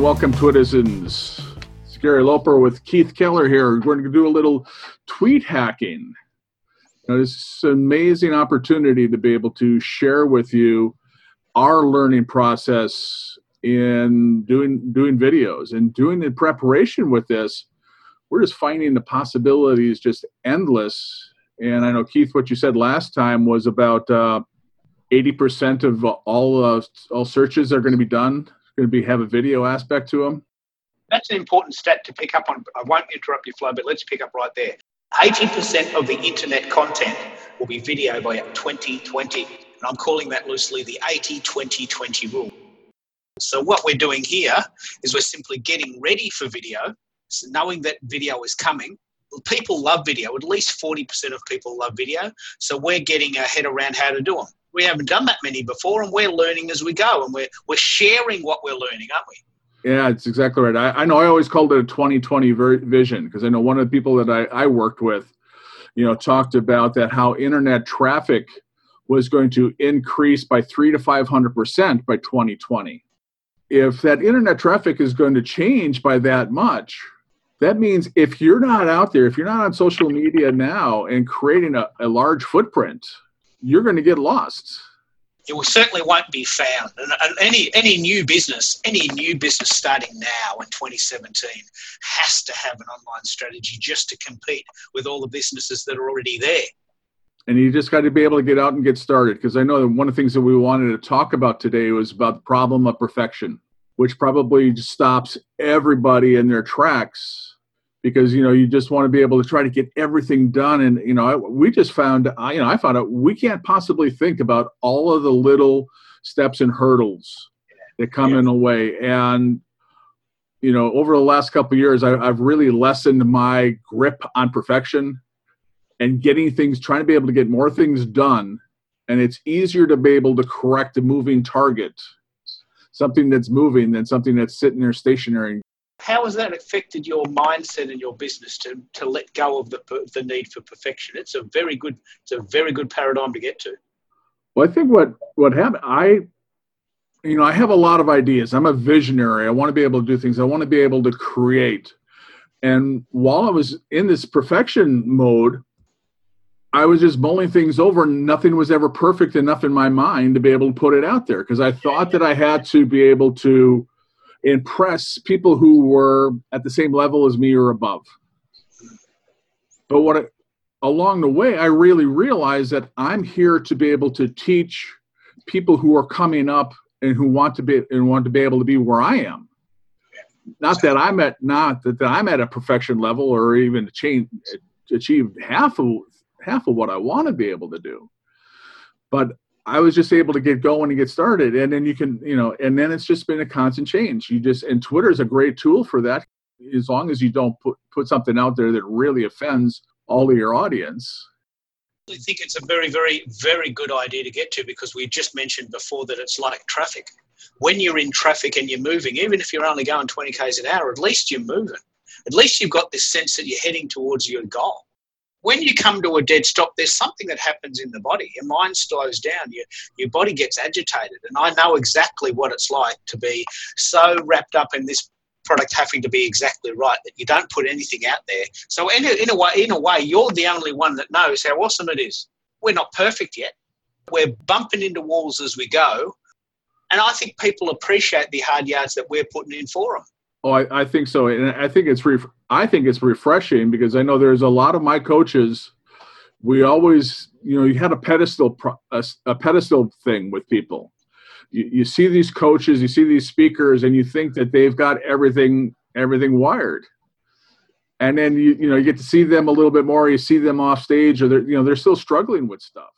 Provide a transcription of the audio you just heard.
welcome Twitizens. It's Gary Loper with Keith Keller here. We're going to do a little tweet hacking. Now, is an amazing opportunity to be able to share with you our learning process in doing doing videos and doing the preparation with this. We're just finding the possibilities just endless. And I know Keith, what you said last time was about uh, eighty percent of all uh, all searches are going to be done going to be have a video aspect to them. That's an important stat to pick up on. I won't interrupt your flow, but let's pick up right there. 80% of the internet content will be video by 2020. And I'm calling that loosely the 80 20 20 rule. So, what we're doing here is we're simply getting ready for video, so knowing that video is coming. People love video, at least 40% of people love video. So, we're getting our head around how to do them we haven't done that many before, and we're learning as we go, and we're we're sharing what we're learning, aren't we? Yeah, it's exactly right. I, I know I always called it a 2020 vision because I know one of the people that I, I worked with, you know, talked about that how internet traffic was going to increase by three to 500 percent by 2020. If that internet traffic is going to change by that much, that means if you're not out there, if you're not on social media now and creating a, a large footprint, you're going to get lost. It will certainly won't be found. And, and any any new business, any new business starting now in 2017 has to have an online strategy just to compete with all the businesses that are already there. And you just got to be able to get out and get started. Because I know that one of the things that we wanted to talk about today was about the problem of perfection, which probably stops everybody in their tracks because you know you just want to be able to try to get everything done and you know I, we just found I, you know i found out we can't possibly think about all of the little steps and hurdles that come yeah. in the way and you know over the last couple years I, i've really lessened my grip on perfection and getting things trying to be able to get more things done and it's easier to be able to correct a moving target something that's moving than something that's sitting there stationary how has that affected your mindset and your business to, to let go of the, the need for perfection? It's a very good it's a very good paradigm to get to. Well, I think what what happened, I you know, I have a lot of ideas. I'm a visionary. I want to be able to do things. I want to be able to create. And while I was in this perfection mode, I was just mulling things over. Nothing was ever perfect enough in my mind to be able to put it out there because I thought that I had to be able to impress people who were at the same level as me or above. But what I, along the way, I really realized that I'm here to be able to teach people who are coming up and who want to be and want to be able to be where I am. Not that I'm at not that, that I'm at a perfection level or even achieve achieve half of half of what I want to be able to do. But I was just able to get going and get started. And then you can, you know, and then it's just been a constant change. You just, and Twitter is a great tool for that as long as you don't put, put something out there that really offends all of your audience. I think it's a very, very, very good idea to get to because we just mentioned before that it's like traffic. When you're in traffic and you're moving, even if you're only going 20 k's an hour, at least you're moving. At least you've got this sense that you're heading towards your goal when you come to a dead stop, there's something that happens in the body. Your mind slows down, your, your body gets agitated. And I know exactly what it's like to be so wrapped up in this product having to be exactly right that you don't put anything out there. So in a, in a way, in a way, you're the only one that knows how awesome it is. We're not perfect yet. We're bumping into walls as we go. And I think people appreciate the hard yards that we're putting in for them. Oh, I, I think so, and I think it's ref- I think it's refreshing because I know there's a lot of my coaches. We always, you know, you had a pedestal pro- a, a pedestal thing with people. You, you see these coaches, you see these speakers, and you think that they've got everything everything wired. And then you you know you get to see them a little bit more. You see them off stage, or they're you know they're still struggling with stuff.